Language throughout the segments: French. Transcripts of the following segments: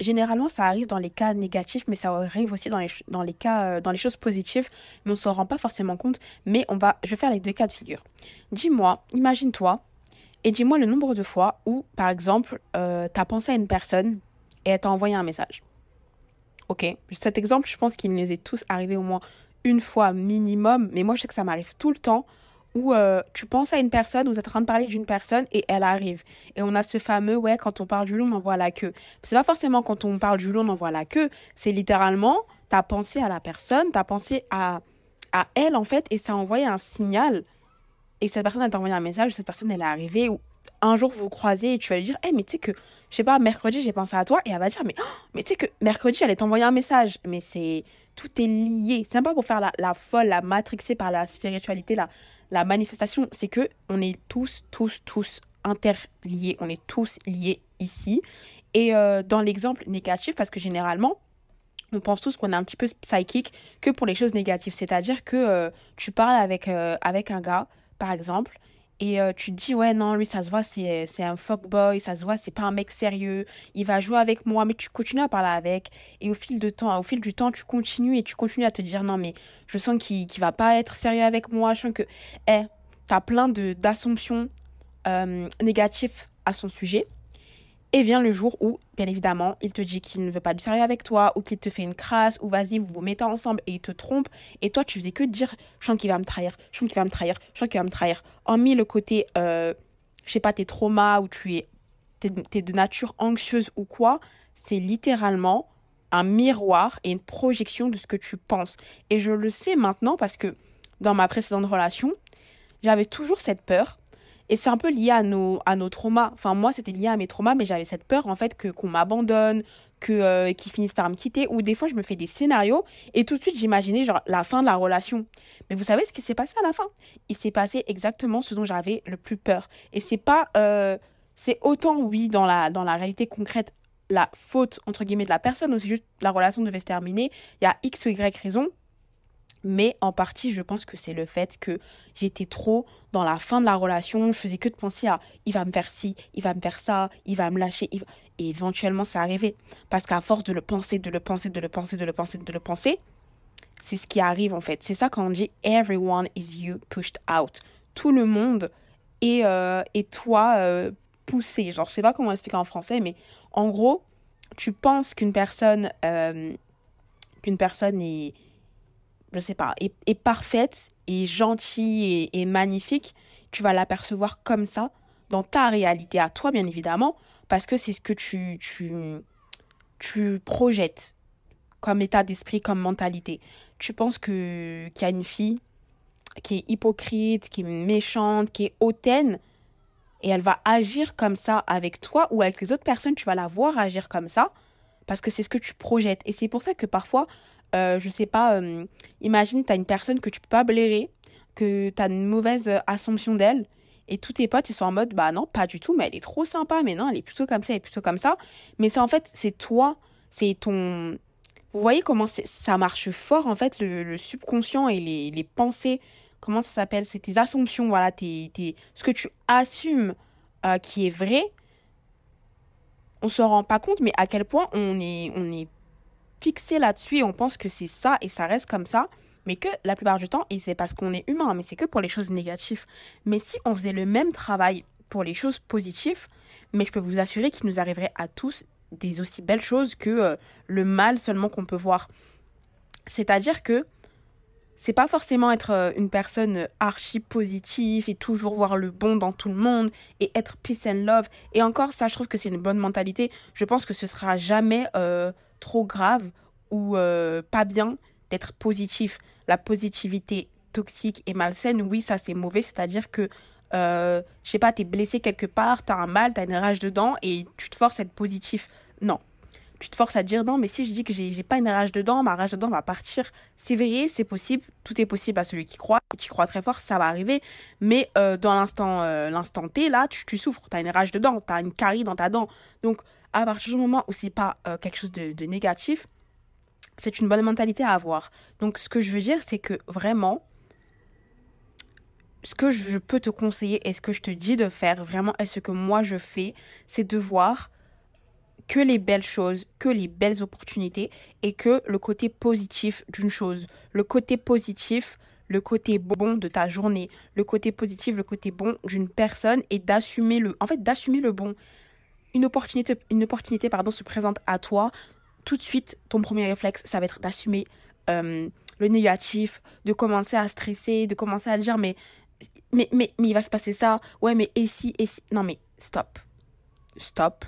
Généralement, ça arrive dans les cas négatifs, mais ça arrive aussi dans les, dans les cas, euh, dans les choses positives, mais on s'en rend pas forcément compte. Mais on va, je vais faire les deux cas de figure. Dis-moi, imagine-toi, et dis-moi le nombre de fois où, par exemple, euh, tu as pensé à une personne et elle t'a envoyé un message. Ok, cet exemple, je pense qu'il nous est tous arrivé au moins une fois minimum, mais moi je sais que ça m'arrive tout le temps où euh, tu penses à une personne, vous êtes en train de parler d'une personne et elle arrive. Et on a ce fameux, ouais, quand on parle du loup, on envoie la queue. C'est pas forcément quand on parle du loup, on envoie la queue. C'est littéralement, tu as pensé à la personne, tu as pensé à, à elle en fait, et ça a envoyé un signal. Et cette personne a envoyé un message, cette personne elle est arrivée, ou un jour vous croisez et tu vas lui dire, hé, mais tu sais que, je sais pas, mercredi j'ai pensé à toi, et elle va dire, mais, oh, mais tu sais que mercredi j'allais t'envoyer un message. Mais c'est, tout est lié. C'est pas pour faire la, la folle, la matrixer par la spiritualité, la, la manifestation, c'est que on est tous, tous, tous interliés. On est tous liés ici. Et euh, dans l'exemple négatif, parce que généralement, on pense tous qu'on est un petit peu psychique que pour les choses négatives. C'est-à-dire que euh, tu parles avec, euh, avec un gars, par exemple, et euh, tu te dis, ouais, non, lui, ça se voit, c'est, un fuckboy, ça se voit, c'est pas un mec sérieux, il va jouer avec moi, mais tu continues à parler avec. Et au fil, de temps, au fil du temps, tu continues et tu continues à te dire, non, mais je sens qu'il, qu'il va pas être sérieux avec moi, je sens que, eh, t'as plein de, d'assumptions euh, négatives à son sujet. Et vient le jour où, évidemment, il te dit qu'il ne veut pas du sérieux avec toi, ou qu'il te fait une crasse, ou vas-y, vous vous mettez ensemble et il te trompe. Et toi, tu faisais que dire, je sens qu'il va me trahir, je sens qu'il va me trahir, je sens qu'il va me trahir. mis le côté, euh, je sais pas, tes traumas, ou tu es, es de nature anxieuse ou quoi, c'est littéralement un miroir et une projection de ce que tu penses. Et je le sais maintenant parce que dans ma précédente relation, j'avais toujours cette peur et c'est un peu lié à nos, à nos traumas. Enfin, moi, c'était lié à mes traumas, mais j'avais cette peur, en fait, que qu'on m'abandonne, que euh, qu'ils finissent par me quitter. Ou des fois, je me fais des scénarios et tout de suite, j'imaginais, genre, la fin de la relation. Mais vous savez ce qui s'est passé à la fin? Il s'est passé exactement ce dont j'avais le plus peur. Et c'est pas... Euh, c'est autant, oui, dans la, dans la réalité concrète, la faute, entre guillemets, de la personne, ou c'est juste la relation devait se terminer. Il y a X ou Y raison. Mais en partie, je pense que c'est le fait que j'étais trop dans la fin de la relation. Je faisais que de penser à il va me faire ci, il va me faire ça, il va me lâcher. Et éventuellement, ça arrivait. Parce qu'à force de le penser, de le penser, de le penser, de le penser, de le penser, c'est ce qui arrive en fait. C'est ça quand on dit everyone is you pushed out. Tout le monde est, euh, toi euh, poussé. Genre, je sais pas comment expliquer en français, mais en gros, tu penses qu'une personne, euh, qu'une personne est je sais pas, est, parfaite, et gentille et, magnifique, tu vas l'apercevoir comme ça, dans ta réalité à toi, bien évidemment, parce que c'est ce que tu, tu, tu projettes comme état d'esprit, comme mentalité. Tu penses que qu'il y a une fille qui est hypocrite, qui est méchante, qui est hautaine, et elle va agir comme ça avec toi ou avec les autres personnes, tu vas la voir agir comme ça, parce que c'est ce que tu projettes. Et c'est pour ça que parfois, je sais pas, euh, imagine, tu as une personne que tu peux pas blairer, que tu as une mauvaise euh, assumption d'elle, et tous tes potes, ils sont en mode, bah non, pas du tout, mais elle est trop sympa, mais non, elle est plutôt comme ça, elle est plutôt comme ça. Mais c'est en fait, c'est toi, c'est ton... Vous voyez comment ça marche fort, en fait, le, subconscient et les, les, pensées, comment ça s'appelle C'est tes assumptions, voilà, tes, tes, ce que tu assumes qui est vrai, on se rend pas compte, mais à quel point on est, on est fixé là-dessus et on pense que c'est ça et ça reste comme ça, mais que la plupart du temps, et c'est parce qu'on est humain, mais c'est que pour les choses négatives. Mais si on faisait le même travail pour les choses positives, mais je peux vous assurer qu'il nous arriverait à tous des aussi belles choses que euh, le mal seulement qu'on peut voir. C'est-à-dire que c'est pas forcément être euh, une personne archi positive et toujours voir le bon dans tout le monde et être peace and love. Et encore, ça, je trouve que c'est une bonne mentalité. Je pense que ce sera jamais euh, trop grave ou euh, pas bien d'être positif. La positivité toxique et malsaine, oui, ça c'est mauvais, c'est-à-dire que, euh, je sais pas, t'es blessé quelque part, t'as un mal, t'as une rage dedans et tu te forces à être positif. Non. Tu te forces à dire non, mais si je dis que j'ai pas une rage dedans, ma rage dedans va partir. C'est vrai, c'est possible, tout est possible à celui qui croit. Si tu crois très fort, ça va arriver. Mais euh, dans l'instant l'instant T, là, tu, tu souffres, t'as une rage dedans, t'as une carie dans ta dent. Donc, à partir du moment où c'est pas euh, quelque chose de, négatif, c'est une bonne mentalité à avoir. Donc, ce que je veux dire, c'est que vraiment, ce que je peux te conseiller et ce que je te dis de faire vraiment et ce que moi je fais, c'est de voir que les belles choses, que les belles opportunités et que le côté positif d'une chose. Le côté positif, le côté bon de ta journée, le côté positif, le côté bon d'une personne et d'assumer le en fait d'assumer le bon. Une opportunité une opportunité pardon se présente à toi, tout de suite ton premier réflexe ça va être d'assumer euh, le négatif, de commencer à stresser, de commencer à dire mais mais, mais, mais il va se passer ça. Ouais, mais et si, et si. Non, mais stop. Stop.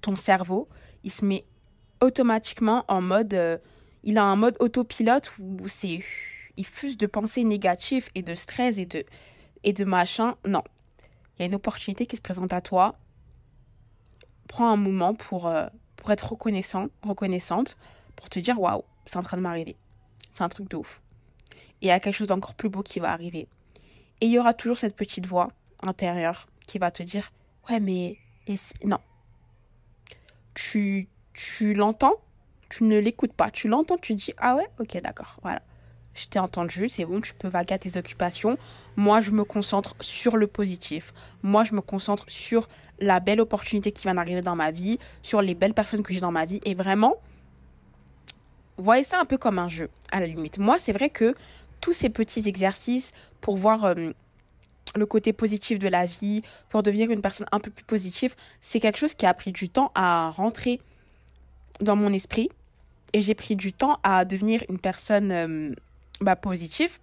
Ton cerveau, il se met automatiquement en mode. Euh, il a un mode autopilote où c'est. Il fuse de pensées négatives et de stress et de, et de machin. Non. Il y a une opportunité qui se présente à toi. Prends un moment pour, euh, pour être reconnaissant, reconnaissante, pour te dire waouh, c'est en train de m'arriver. C'est un truc de ouf. Et il y a quelque chose d'encore plus beau qui va arriver. Et il y aura toujours cette petite voix intérieure qui va te dire Ouais, mais. non. Tu, tu l'entends, tu ne l'écoutes pas. Tu l'entends, tu dis Ah ouais, ok, d'accord, voilà. Je t'ai entendu, c'est bon, tu peux vaguer à tes occupations. Moi, je me concentre sur le positif. Moi, je me concentre sur la belle opportunité qui vient d'arriver dans ma vie, sur les belles personnes que j'ai dans ma vie. Et vraiment, voyez ça un peu comme un jeu, à la limite. Moi, c'est vrai que tous ces petits exercices pour voir euh, le côté positif de la vie, pour devenir une personne un peu plus positive, c'est quelque chose qui a pris du temps à rentrer dans mon esprit. Et j'ai pris du temps à devenir une personne euh, bah, positive.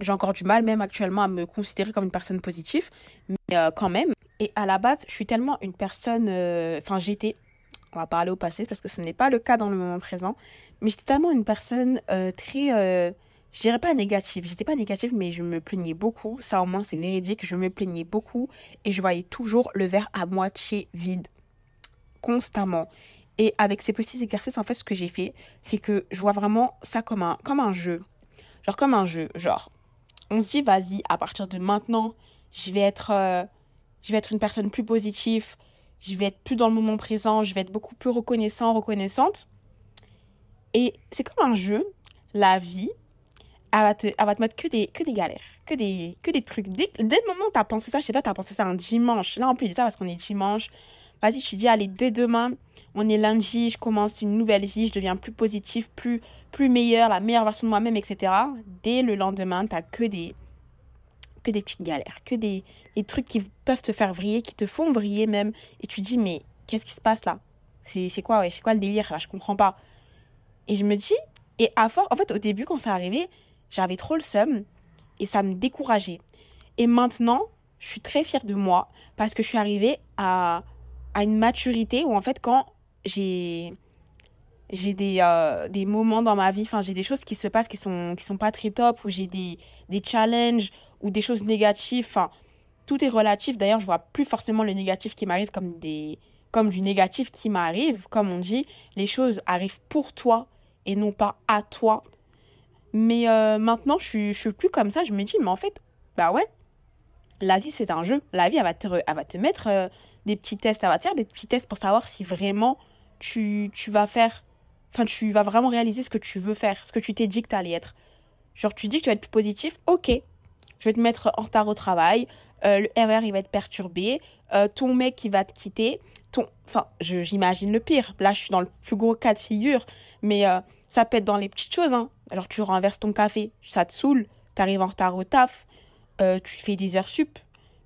J'ai encore du mal même actuellement à me considérer comme une personne positive, mais euh, quand même. Et à la base, je suis tellement une personne... Enfin, j'étais... On va parler au passé parce que ce n'est pas le cas dans le moment présent. Mais j'étais tellement une personne très je dirais pas négative, j'étais pas négative, mais je me plaignais beaucoup. Ça, au moins, c'est véridique. Je me plaignais beaucoup et je voyais toujours le verre à moitié vide. Constamment. Et avec ces petits exercices, en fait, ce que j'ai fait, c'est que je vois vraiment ça comme un, comme un jeu. Genre, comme un jeu. Genre, on se dit, vas-y, à partir de maintenant, je vais être, euh, je vais être une personne plus positive. Je vais être plus dans le moment présent. Je vais être beaucoup plus reconnaissant, reconnaissante. Et c'est comme un jeu. La vie, elle va te, elle te mettre que des, que des galères, que des, que des trucs. Dès, dès le moment où tu as pensé ça, je sais pas, tu as pensé ça un dimanche. Là, en plus, je dis ça parce qu'on est dimanche. Vas-y, je te dis, allez, dès demain, on est lundi, je commence une nouvelle vie, je deviens plus positive, plus, plus meilleure, la meilleure version de moi-même, etc. Dès le lendemain, tu que des, que des petites galères, que des, des trucs qui peuvent te faire vriller, qui te font vriller même. Et tu dis, mais qu'est-ce qui se passe là? C'est quoi, ouais, c'est quoi le délire? Là Je comprends pas. Et je me dis, et à force, en fait, au début, quand ça arrivait, j'avais trop le seum et ça me décourageait. Et maintenant, je suis très fière de moi parce que je suis arrivée à, à une maturité où en fait quand j'ai j'ai des, euh, des moments dans ma vie, enfin j'ai des choses qui se passent qui sont qui sont pas très top ou j'ai des des challenges ou des choses négatives, enfin tout est relatif. D'ailleurs, je vois plus forcément le négatif qui m'arrive comme des comme du négatif qui m'arrive, comme on dit, les choses arrivent pour toi et non pas à toi. Mais euh, maintenant, je suis, suis plus comme ça. Je me dis, mais en fait, bah ouais, la vie, c'est un jeu. La vie, elle va te, elle va te mettre euh, des petits tests. Elle va te faire des petits tests pour savoir si vraiment tu, tu vas faire. Enfin, tu vas vraiment réaliser ce que tu veux faire, ce que tu t'es dit que tu allais être. Genre, tu dis que tu vas être plus positif, ok. Je vais te mettre en retard au travail. Euh, le RR, il va être perturbé. ton mec, il va te quitter. Ton... Enfin, j'imagine le pire. Là, je suis dans le plus gros cas de figure. Mais ça peut être dans les petites choses. Hein. Alors tu renverses ton café, ça te saoule, tu arrives en retard au taf, euh, tu fais des heures sup,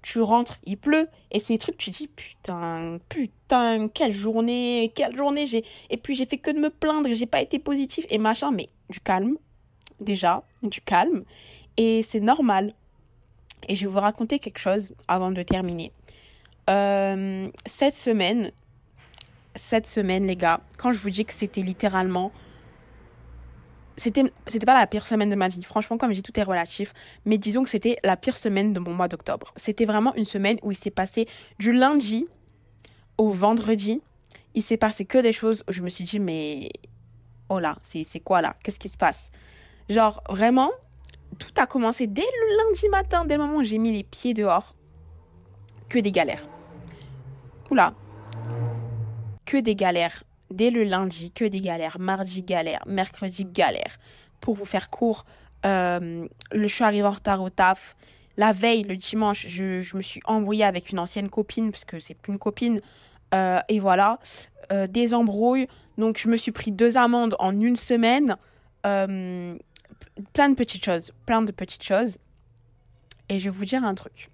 tu rentres, il pleut, et ces trucs, tu dis putain, putain, quelle journée, quelle journée j'ai. Et puis j'ai fait que de me plaindre, j'ai pas été positif et machin, mais du calme, déjà, du calme, et c'est normal. Et je vais vous raconter quelque chose avant de terminer. Euh, cette semaine, cette semaine, les gars, quand je vous dis que c'était littéralement c'était c'était pas la pire semaine de ma vie. Franchement comme j'ai tout est relatif. Mais disons que c'était la pire semaine de mon mois d'octobre. C'était vraiment une semaine où il s'est passé du lundi au vendredi. Il s'est passé que des choses où je me suis dit mais oh là c'est c'est quoi là? Qu'est-ce qui se passe? Genre vraiment tout a commencé dès le lundi matin dès le moment où j'ai mis les pieds dehors. Que des galères. Oula. Que des galères dès le lundi, que des galères. Mardi, galère. Mercredi, galère. Pour vous faire court, euh, je suis arrivée en retard au taf. La veille, le dimanche, je, me suis embrouillée avec une ancienne copine, parce que c'est plus une copine. Euh, et voilà, euh, des embrouilles. Donc, je me suis pris deux amendes en une semaine. plein de petites choses, plein de petites choses. Et je vais vous dire un truc.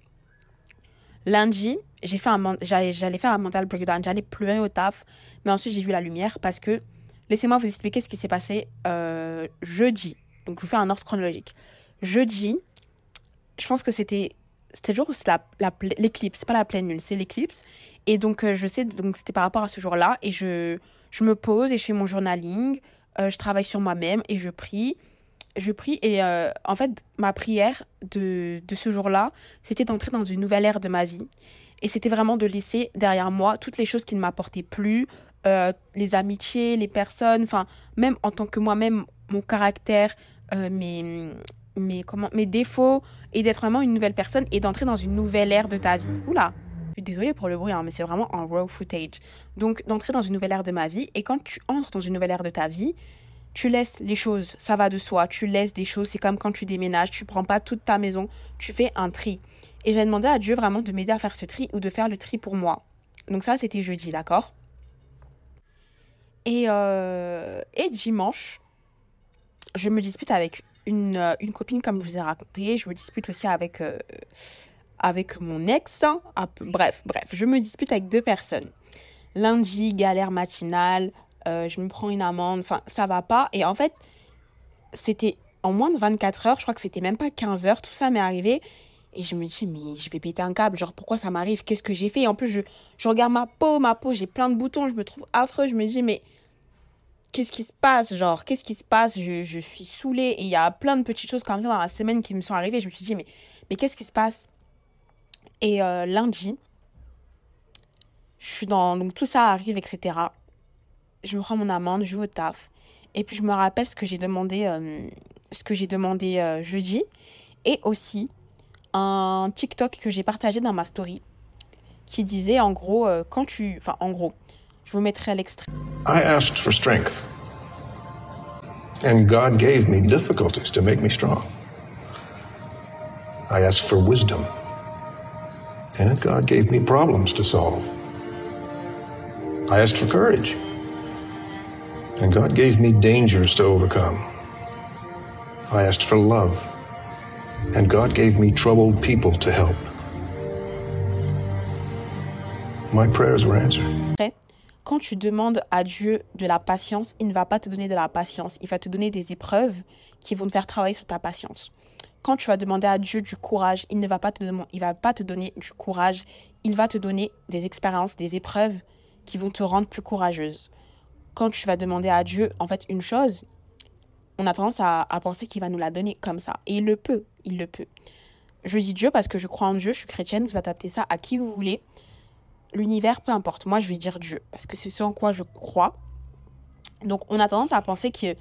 Lundi, j'ai fait un, j'allais, j'allais faire un mental breakdown, j'allais pleurer au taf, mais ensuite j'ai vu la lumière parce que, laissez-moi vous expliquer ce qui s'est passé euh, jeudi. Donc je vous fais un ordre chronologique. Jeudi, je pense que c'était c'était le jour où c'est la, l'éclipse, c'est pas la pleine lune, c'est l'éclipse. Et donc, euh, je sais, donc c'était par rapport à ce jour-là. Et je, je me pose et je fais mon journaling. Euh, je travaille sur moi-même et je prie je prie et euh, en fait ma prière de, de ce jour-là, c'était d'entrer dans une nouvelle ère de ma vie et c'était vraiment de laisser derrière moi toutes les choses qui ne m'apportaient plus, euh, les amitiés, les personnes, enfin même en tant que moi-même mon caractère, euh, mes mes comment mes défauts et d'être vraiment une nouvelle personne et d'entrer dans une nouvelle ère de ta vie. Oula. Je suis désolée pour le bruit, hein, mais c'est vraiment un raw footage. Donc, d'entrer dans une nouvelle ère de ma vie. Et quand tu entres dans une nouvelle ère de ta vie, tu laisses les choses, ça va de soi, tu laisses des choses, c'est comme quand tu déménages, tu prends pas toute ta maison, tu fais un tri. Et j'ai demandé à Dieu vraiment de m'aider à faire ce tri ou de faire le tri pour moi. Donc ça, c'était jeudi, d'accord? Et, euh, et dimanche, je me dispute avec une, une, copine, comme je vous ai raconté. Je me dispute aussi avec, euh, avec mon ex. Hein. bref, bref, je me dispute avec deux personnes. Lundi, galère matinale. Euh, je me prends une amende, enfin, ça va pas. Et en fait, c'était en moins de 24 heures, je crois que c'était même pas 15 heures, tout ça m'est arrivé. Et je me dis, mais je vais péter un câble, genre pourquoi ça m'arrive, qu'est-ce que j'ai fait? Et En plus, je, je regarde ma peau, ma peau, j'ai plein de boutons, je me trouve affreux, je me dis, mais qu'est-ce qui se passe? Genre, qu'est-ce qui se passe? Je, je, suis saoulée. Et il y a plein de petites choses comme ça dans la semaine qui me sont arrivées. Je me suis dit, mais, mais qu'est-ce qui se passe? Et euh, lundi, je suis dans. Donc tout ça arrive, etc je me prends mon amende, je vais au taf. Et puis je me rappelle ce que j'ai demandé, euh, ce que j'ai demandé euh, jeudi. Et aussi un TikTok que j'ai partagé dans ma story qui disait en gros, euh, quand tu. Enfin, en gros, je vous mettrai l'extrait. I asked for strength. And God gave me difficulties to make me strong. I asked for wisdom. And God gave me problems to solve. I asked for courage. And God gave me dangers to overcome. I asked for love, and God gave me troubled people to help. My prayers were answered. Quand tu demandes à Dieu de la patience, il ne va pas te donner de la patience, il va te donner des épreuves qui vont te faire travailler sur ta patience. Quand tu vas demander à Dieu du courage, il ne va pas te donner du courage, il va te donner des expériences, des épreuves qui vont te rendre plus courageuse quand tu vas demander à Dieu, en fait, une chose, on a tendance à, penser qu'il va nous la donner comme ça. Et il le peut, il le peut. Je dis Dieu parce que je crois en Dieu, je suis chrétienne, vous adaptez ça à qui vous voulez. L'univers, peu importe. Moi, je vais dire Dieu parce que c'est ce en quoi je crois. Donc, on a tendance à penser qu'il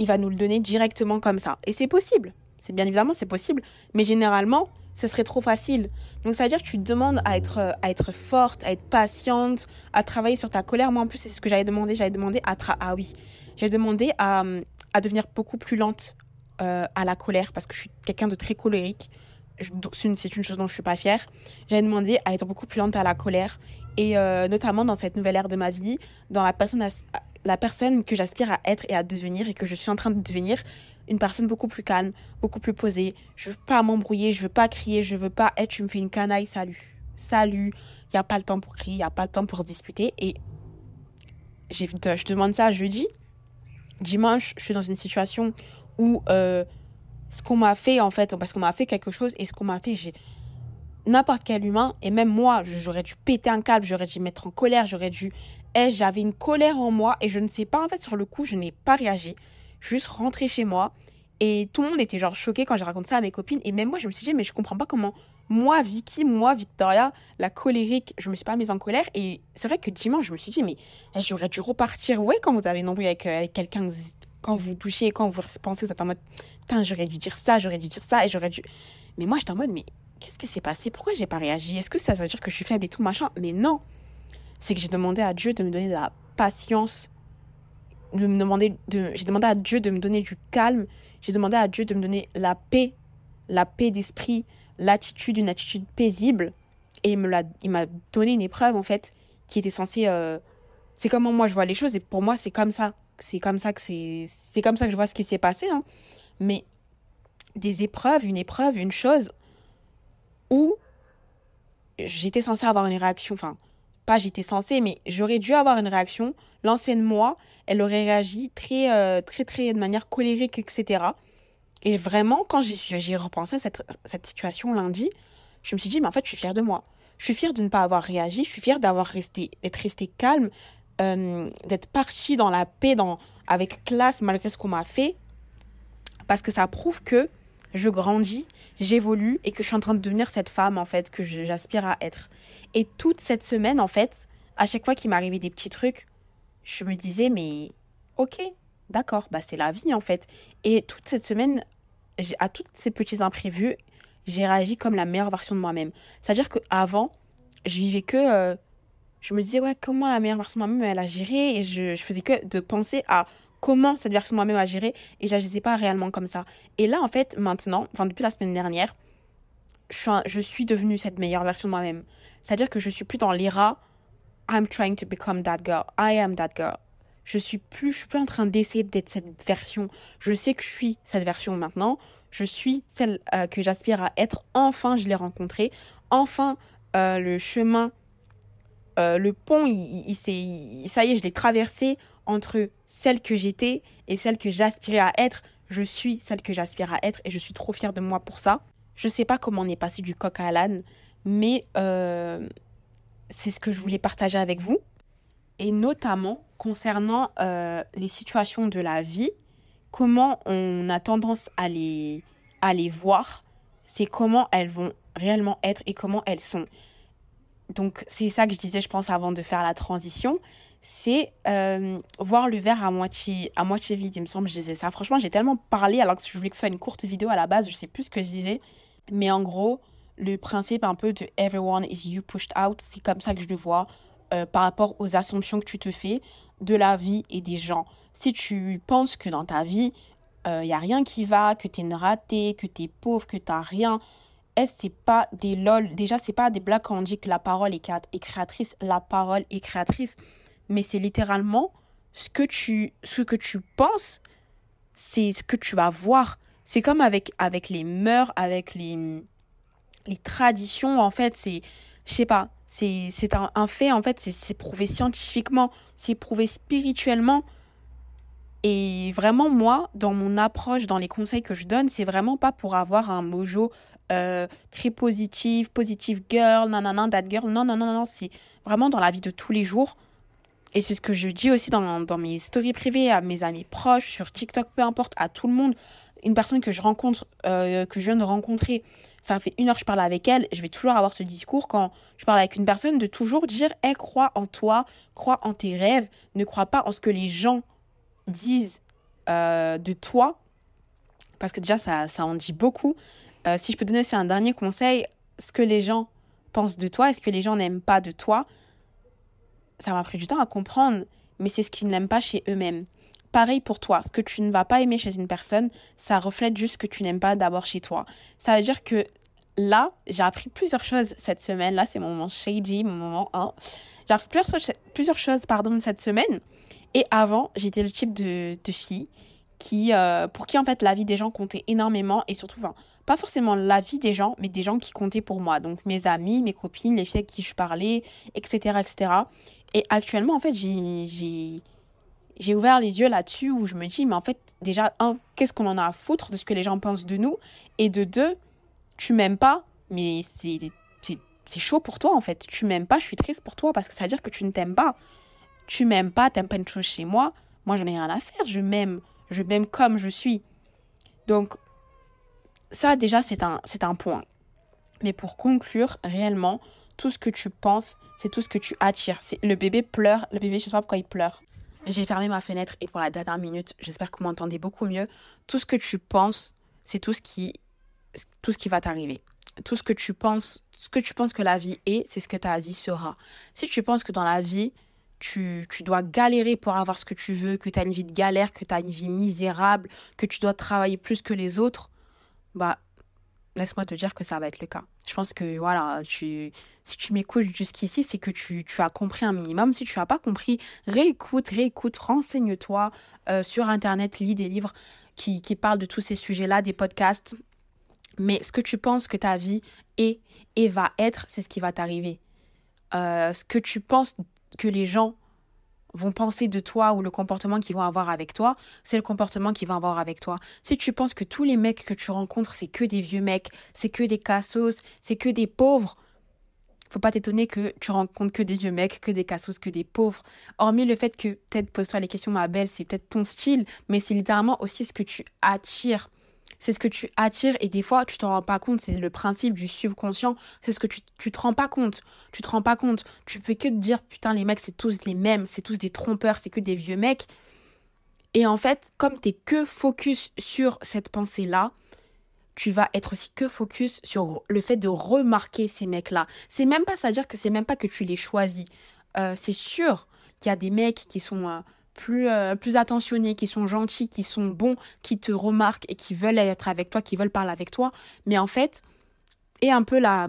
va nous le donner directement comme ça. Et c'est possible. C'est bien évidemment, c'est possible. Mais généralement, ce serait trop facile. Donc, ça veut dire que tu demandes à être, à être forte, à être patiente, à travailler sur ta colère. Moi, en plus, c'est ce que j'avais demandé. J'avais demandé à... ah oui, j'ai demandé à, à devenir beaucoup plus lente euh, à la colère parce que je suis quelqu'un de très colérique. C'est une, une, chose dont je suis pas fière. J'avais demandé à être beaucoup plus lente à la colère et euh, notamment dans cette nouvelle ère de ma vie, dans la personne, la personne que j'aspire à être et à devenir et que je suis en train de devenir, une personne beaucoup plus calme, beaucoup plus posée. Je veux pas m'embrouiller, je veux pas crier, je veux pas être, tu me fais une canaille, salut. Salut. Il n'y a pas le temps pour crier, il n'y a pas le temps pour discuter. Et je demande ça jeudi. Dimanche, je suis dans une situation où euh, ce qu'on m'a fait, en fait, parce qu'on m'a fait quelque chose et ce qu'on m'a fait, j'ai n'importe quel humain, et même moi, j'aurais dû péter un câble, j'aurais dû mettre en colère, j'aurais dû. Et j'avais une colère en moi et je ne sais pas, en fait, sur le coup, je n'ai pas réagi juste rentrer chez moi. Et tout le monde était genre choqué quand j'ai raconté ça à mes copines. Et même moi, je me suis dit, mais je comprends pas comment moi, Vicky, moi, Victoria, la colérique, je me suis pas mise en colère. Et c'est vrai que dimanche, je me suis dit, mais eh, j'aurais dû repartir. Ouais, quand vous avez embrouille avec, euh, avec quelqu'un, quand vous touchez, quand vous pensez, vous êtes en mode, putain, j'aurais dû dire ça, j'aurais dû dire ça, et j'aurais dû. Mais moi, j'étais en mode, mais qu'est-ce qui s'est passé? Pourquoi j'ai pas réagi? Est-ce que ça veut dire que je suis faible et tout, machin? Mais non c'est que j'ai demandé à Dieu de me donner de la patience, de me demander de, j'ai demandé à Dieu de me donner du calme, j'ai demandé à Dieu de me donner la paix, la paix d'esprit, l'attitude, une attitude paisible. Et il, me l'a, il m'a donné une épreuve, en fait, qui était censée. Euh, c'est comment moi je vois les choses, et pour moi, c'est comme ça. C'est comme ça que c'est. C'est comme ça que je vois ce qui s'est passé. Hein. Mais des épreuves, une épreuve, une chose où j'étais censée avoir une réaction. Enfin, pas j'étais censée, mais j'aurais dû avoir une réaction. L'ancienne moi, elle aurait réagi très, euh, très, très, de manière colérique, etc. Et vraiment, quand j'ai repensé à cette, cette situation lundi, je me suis dit, mais en fait, je suis fière de moi. Je suis fière de ne pas avoir réagi, je suis fière d'avoir resté, d'être restée calme, euh, d'être partie dans la paix, dans, avec classe, malgré ce qu'on m'a fait. Parce que ça prouve que je grandis, j'évolue et que je suis en train de devenir cette femme, en fait, que j'aspire à être. Et toute cette semaine, en fait, à chaque fois qu'il m'arrivait des petits trucs, je me disais, mais ok, d'accord, bah c'est la vie, en fait. Et toute cette semaine, à tous ces petits imprévus, j'ai réagi comme la meilleure version de moi-même. C'est-à-dire qu'avant, je vivais que. Euh, je me disais, ouais, comment la meilleure version de moi-même, elle a géré. Et je, je faisais que de penser à comment cette version de moi-même a géré. Et j'agissais pas réellement comme ça. Et là, en fait, maintenant, enfin, depuis la semaine dernière, je suis, je suis devenue cette meilleure version de moi-même. C'est-à-dire que je suis plus dans l'era I'm trying to become that girl. I am that girl. Je suis plus, je suis plus en train d'essayer d'être cette version. Je sais que je suis cette version maintenant. Je suis celle euh, que j'aspire à être. Enfin, je l'ai rencontrée. Enfin, euh, le chemin, euh, le pont, ça y est, je l'ai traversé entre celle que j'étais et celle que j'aspirais à être. Je suis celle que j'aspire à être et je suis trop fière de moi pour ça. Je sais pas comment on est passé du coq à l'âne, mais c'est ce que je voulais partager avec vous et notamment concernant euh, les situations de la vie, comment on a tendance à les voir, c'est comment elles vont réellement être et comment elles sont. Donc c'est ça que je disais, je pense, avant de faire la transition, c'est euh, voir le verre à moitié, à moitié vide, il me semble, je disais ça. Franchement, j'ai tellement parlé alors que je voulais que ce soit une courte vidéo à la base, je sais plus ce que je disais. Mais en gros, le principe un peu de everyone is you pushed out, c'est comme ça que je le vois. Euh, par rapport aux assumptions que tu te fais de la vie et des gens. Si tu penses que dans ta vie, il euh, n'y a rien qui va, que tu es une ratée, que tu es pauvre, que tu n'as rien, est-ce c'est pas des lol? Déjà, c'est pas des blagues quand on dit que la parole est créatrice. La parole est créatrice. Mais c'est littéralement ce que tu, ce que tu penses, c'est ce que tu vas voir. C'est comme avec, avec les mœurs, avec les, les traditions, en fait, c'est, je sais pas, c'est un, un, fait, en fait, c'est prouvé scientifiquement, c'est prouvé spirituellement. Et vraiment, moi, dans mon approche, dans les conseils que je donne, c'est vraiment pas pour avoir un mojo euh, très positif, positive girl, nanana, that girl. Non, non, non, non, c'est vraiment dans la vie de tous les jours. Et c'est ce que je dis aussi dans, dans mes stories privées, à mes amis proches, sur TikTok, peu importe, à tout le monde. Une personne que je rencontre, euh, que je viens de rencontrer, ça fait une heure que je parle avec elle, je vais toujours avoir ce discours quand je parle avec une personne de toujours dire hey, crois en toi, crois en tes rêves, ne crois pas en ce que les gens disent euh, de toi. Parce que déjà, ça, ça en dit beaucoup. Euh, si je peux donner aussi un dernier conseil, ce que les gens pensent de toi, est-ce que les gens n'aiment pas de toi, ça m'a pris du temps à comprendre, mais c'est ce qu'ils n'aiment pas chez eux-mêmes. Pareil pour toi, ce que tu ne vas pas aimer chez une personne, ça reflète juste ce que tu n'aimes pas d'abord chez toi. Ça veut dire que là, j'ai appris plusieurs choses cette semaine. Là, c'est mon moment shady, mon moment 1. J'ai appris plusieurs, choses pardon, cette semaine. Et avant, j'étais le type de, de fille qui, euh, pour qui, en fait, la vie des gens comptait énormément. Et surtout, enfin, pas forcément la vie des gens, mais des gens qui comptaient pour moi. Donc, mes amis, mes copines, les filles avec qui je parlais, etc., etc. Et actuellement, en fait, j'ai j'ai ouvert les yeux là-dessus où je me dis, mais en fait, déjà, un, qu'est-ce qu'on en a à foutre de ce que les gens pensent de nous? Et de deux, tu m'aimes pas, mais c'est, chaud pour toi en fait. Tu m'aimes pas, je suis triste pour toi parce que ça veut dire que tu ne t'aimes pas. Tu m'aimes pas, t'aimes pas une chose chez moi. Moi, j'en ai rien à faire. Je m'aime. Je m'aime comme je suis. Donc, ça, déjà, c'est un, c'est un point. Mais pour conclure, réellement, tout ce que tu penses, c'est tout ce que tu attires. C'est, le bébé pleure. Le bébé, je sais pas pourquoi il pleure. J'ai fermé ma fenêtre et pour la dernière minute, j'espère que vous m'entendez beaucoup mieux. Tout ce que tu penses, c'est tout ce qui, tout ce qui va t'arriver. tout ce que tu penses, ce que tu penses que la vie est, c'est ce que ta vie sera. Si tu penses que dans la vie, tu, tu dois galérer pour avoir ce que tu veux, que tu as une vie de galère, que tu as une vie misérable, que tu dois travailler plus que les autres, bah laisse-moi te dire que ça va être le cas. Je pense que voilà, tu, si tu m'écoutes jusqu'ici, c'est que tu, tu, as compris un minimum. Si tu n'as pas compris, réécoute, réécoute, renseigne-toi euh, sur Internet, lis des livres qui, qui parlent de tous ces sujets-là, des podcasts. Mais ce que tu penses que ta vie est et va être, c'est ce qui va t'arriver. Euh, ce que tu penses que les gens vont penser de toi ou le comportement qu'ils vont avoir avec toi, c'est le comportement qu'ils vont avoir avec toi. Si tu penses que tous les mecs que tu rencontres, c'est que des vieux mecs, c'est que des cassos, c'est que des pauvres, faut pas t'étonner que tu rencontres que des vieux mecs, que des cassos, que des pauvres. Hormis le fait que peut-être pose-toi les questions, ma belle, c'est peut-être ton style, mais c'est littéralement aussi ce que tu attires c'est ce que tu attires et des fois tu t'en rends pas compte, c'est le principe du subconscient, c'est ce que tu, tu te rends pas compte, tu te rends pas compte, tu peux que te dire putain les mecs c'est tous les mêmes, c'est tous des trompeurs, c'est que des vieux mecs. Et en fait, comme tu es que focus sur cette pensée-là, tu vas être aussi que focus sur le fait de remarquer ces mecs-là. C'est même pas, ça à dire que c'est même pas que tu les choisis. Euh, c'est sûr qu'il y a des mecs qui sont euh, plus, euh, plus attentionnés, qui sont gentils, qui sont bons, qui te remarquent et qui veulent être avec toi, qui veulent parler avec toi. Mais en fait, et un peu la,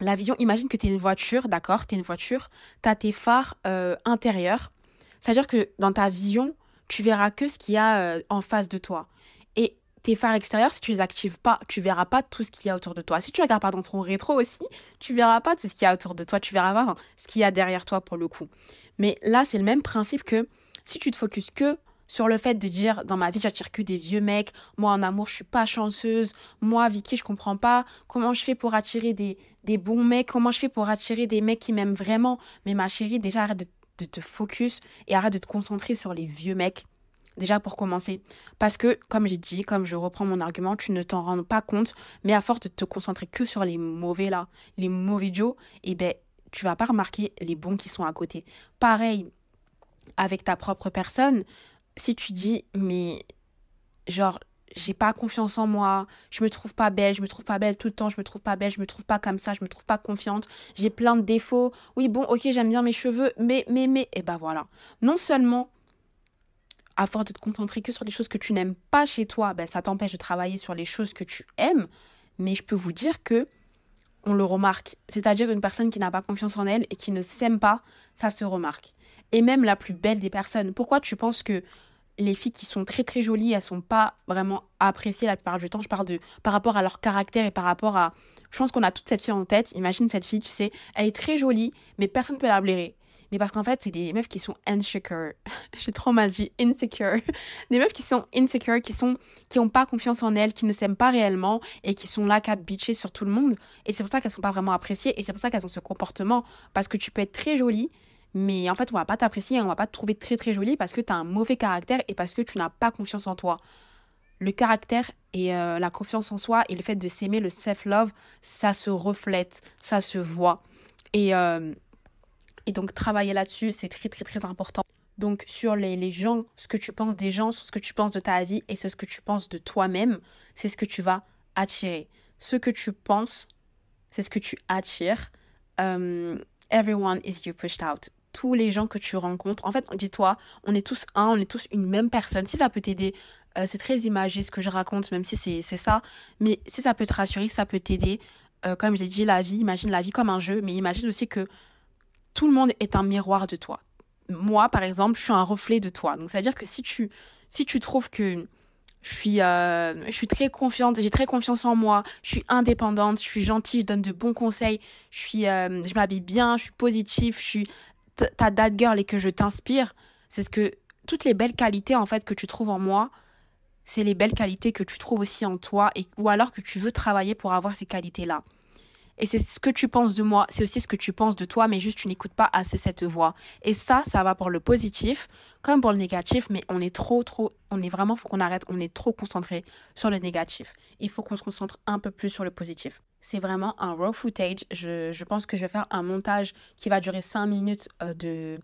la vision, imagine que tu es une voiture, d'accord Tu es une voiture, tu as tes phares euh, intérieurs. C'est-à-dire que dans ta vision, tu verras que ce qu'il y a euh, en face de toi. Et tes phares extérieurs, si tu les actives pas, tu verras pas tout ce qu'il y a autour de toi. Si tu regardes pas dans ton rétro aussi, tu verras pas tout ce qu'il y a autour de toi. Tu verras pas ce qu'il y a derrière toi pour le coup. Mais là, c'est le même principe que si tu te focuses que sur le fait de dire dans ma vie j'attire que des vieux mecs, moi en amour je suis pas chanceuse, moi Vicky je comprends pas comment je fais pour attirer des, bons mecs, comment je fais pour attirer des mecs qui m'aiment vraiment, mais ma chérie déjà arrête de, de te focus et arrête de te concentrer sur les vieux mecs. Déjà pour commencer. Parce que, comme j'ai dit, comme je reprends mon argument, tu ne t'en rends pas compte, mais à force de te concentrer que sur les mauvais là, les mauvais Joe, et eh ben, tu vas pas remarquer les bons qui sont à côté. Pareil, avec ta propre personne, si tu dis, mais genre, j'ai pas confiance en moi, je me trouve pas belle, je me trouve pas belle tout le temps, je me trouve pas belle, je me trouve pas comme ça, je me trouve pas confiante, j'ai plein de défauts. Oui, bon, ok, j'aime bien mes cheveux, mais, mais, mais, et ben voilà. Non seulement, à force de te concentrer que sur les choses que tu n'aimes pas chez toi, ben ça t'empêche de travailler sur les choses que tu aimes, mais je peux vous dire que on le remarque. C'est-à-dire une personne qui n'a pas confiance en elle et qui ne s'aime pas, ça se remarque et même la plus belle des personnes. Pourquoi tu penses que les filles qui sont très très jolies, elles sont pas vraiment appréciées la plupart du temps? Je parle de par rapport à leur caractère et par rapport à. Je pense qu'on a toute cette fille en tête. Imagine cette fille, tu sais, elle est très jolie, mais personne ne peut la blairer. Mais parce qu'en fait, c'est des meufs qui sont insecure. J'ai trop mal dit insecure. Des meufs qui sont insecure, qui sont qui ont pas confiance en elles, qui ne s'aiment pas réellement et qui sont là qu'à bitcher sur tout le monde. Et c'est pour ça qu'elles sont pas vraiment appréciées et c'est pour ça qu'elles ont ce comportement. Parce que tu peux être très jolie, mais en fait, on va pas t'apprécier, on va pas te trouver très très jolie parce que tu as un mauvais caractère et parce que tu n'as pas confiance en toi. Le caractère et euh, la confiance en soi et le fait de s'aimer, le self-love, ça se reflète, ça se voit. Et, euh, et donc, travailler là-dessus, c'est très très très important. Donc, sur les, les gens, ce que tu penses des gens, sur ce que tu penses de ta vie et ce que tu penses de toi-même, c'est ce que tu vas attirer. Ce que tu penses, c'est ce que tu attires. Euh, everyone is you pushed out tous les gens que tu rencontres. En fait, dis-toi, on est tous un, on est tous une même personne. Si ça peut t'aider, euh, c'est très imagé ce que je raconte, même si c'est ça. Mais si ça peut te rassurer, ça peut t'aider. Euh, comme je l'ai dit, la vie, imagine la vie comme un jeu, mais imagine aussi que tout le monde est un miroir de toi. Moi, par exemple, je suis un reflet de toi. Donc, ça veut dire que si tu, si tu trouves que je suis, euh, je suis très confiante, j'ai très confiance en moi, je suis indépendante, je suis gentille, je donne de bons conseils, je suis, je m'habille bien, je suis positive, je suis ta dad girl et que je t'inspire, c'est ce que toutes les belles qualités en fait que tu trouves en moi, c'est les belles qualités que tu trouves aussi en toi ou alors que tu veux travailler pour avoir ces qualités-là. Et c'est ce que tu penses de moi, c'est aussi ce que tu penses de toi, mais juste tu n'écoutes pas assez cette voix. Et ça, ça va pour le positif comme pour le négatif, mais on est trop, trop, on est vraiment, faut qu'on arrête, on est trop concentré sur le négatif. Il faut qu'on se concentre un peu plus sur le positif. C'est vraiment un raw footage. Je, je, pense que je vais faire un montage qui va durer 5 minutes euh, de,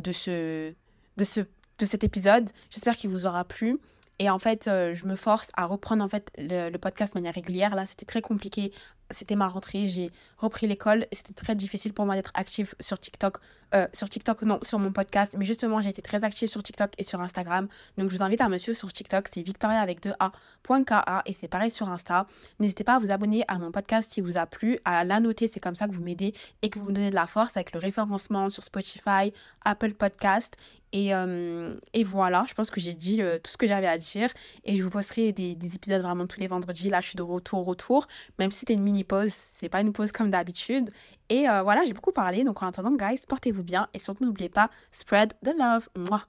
de, ce, de, ce, de cet épisode. J'espère qu'il vous aura plu. Et en fait, euh, je me force à reprendre en fait le, podcast de manière régulière. Là, c'était très compliqué c'était ma rentrée, j'ai repris l'école. C'était très difficile pour moi d'être active sur TikTok. Euh, sur TikTok, non, sur mon podcast. Mais justement, j'ai été très active sur TikTok et sur Instagram. Donc, je vous invite à me suivre sur TikTok. C'est Victoria avec 2A.ka et c'est pareil sur Insta. N'hésitez pas à vous abonner à mon podcast s'il vous a plu, à la noter. C'est comme ça que vous m'aidez et que vous me donnez de la force avec le référencement sur Spotify, Apple Podcast. Et, euh, et, voilà, je pense que j'ai dit euh, tout ce que j'avais à dire. Et je vous posterai des, des, épisodes vraiment tous les vendredis. Là, je suis de retour, retour. Même si c'était une pause, c'est pas une pause comme d'habitude. Et euh, voilà, j'ai beaucoup parlé. Donc en attendant, guys, portez-vous bien. Et surtout, n'oubliez pas, spread the love. Moi.